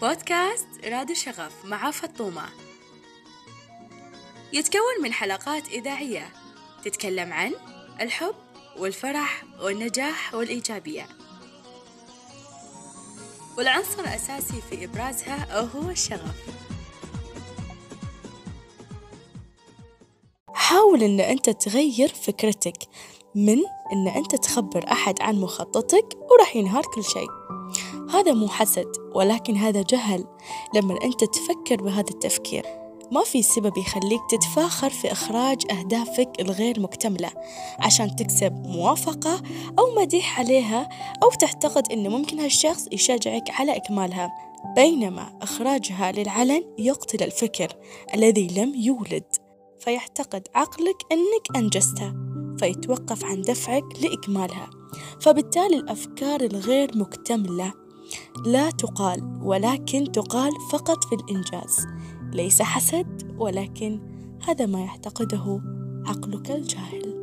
بودكاست راديو شغف مع فطومة يتكون من حلقات إذاعية تتكلم عن الحب والفرح والنجاح والإيجابية. والعنصر الأساسي في إبرازها هو الشغف. حاول أن أنت تغير فكرتك من أن أنت تخبر أحد عن مخططك وراح ينهار كل شيء. هذا مو حسد ولكن هذا جهل لما أنت تفكر بهذا التفكير. ما في سبب يخليك تتفاخر في إخراج أهدافك الغير مكتملة عشان تكسب موافقة أو مديح عليها أو تعتقد أنه ممكن هالشخص يشجعك على إكمالها. بينما إخراجها للعلن يقتل الفكر الذي لم يولد فيعتقد عقلك أنك أنجزته فيتوقف عن دفعك لإكمالها. فبالتالي الأفكار الغير مكتملة لا تقال ولكن تقال فقط في الإنجاز. ليس حسد ولكن هذا ما يعتقده عقلك الجاهل.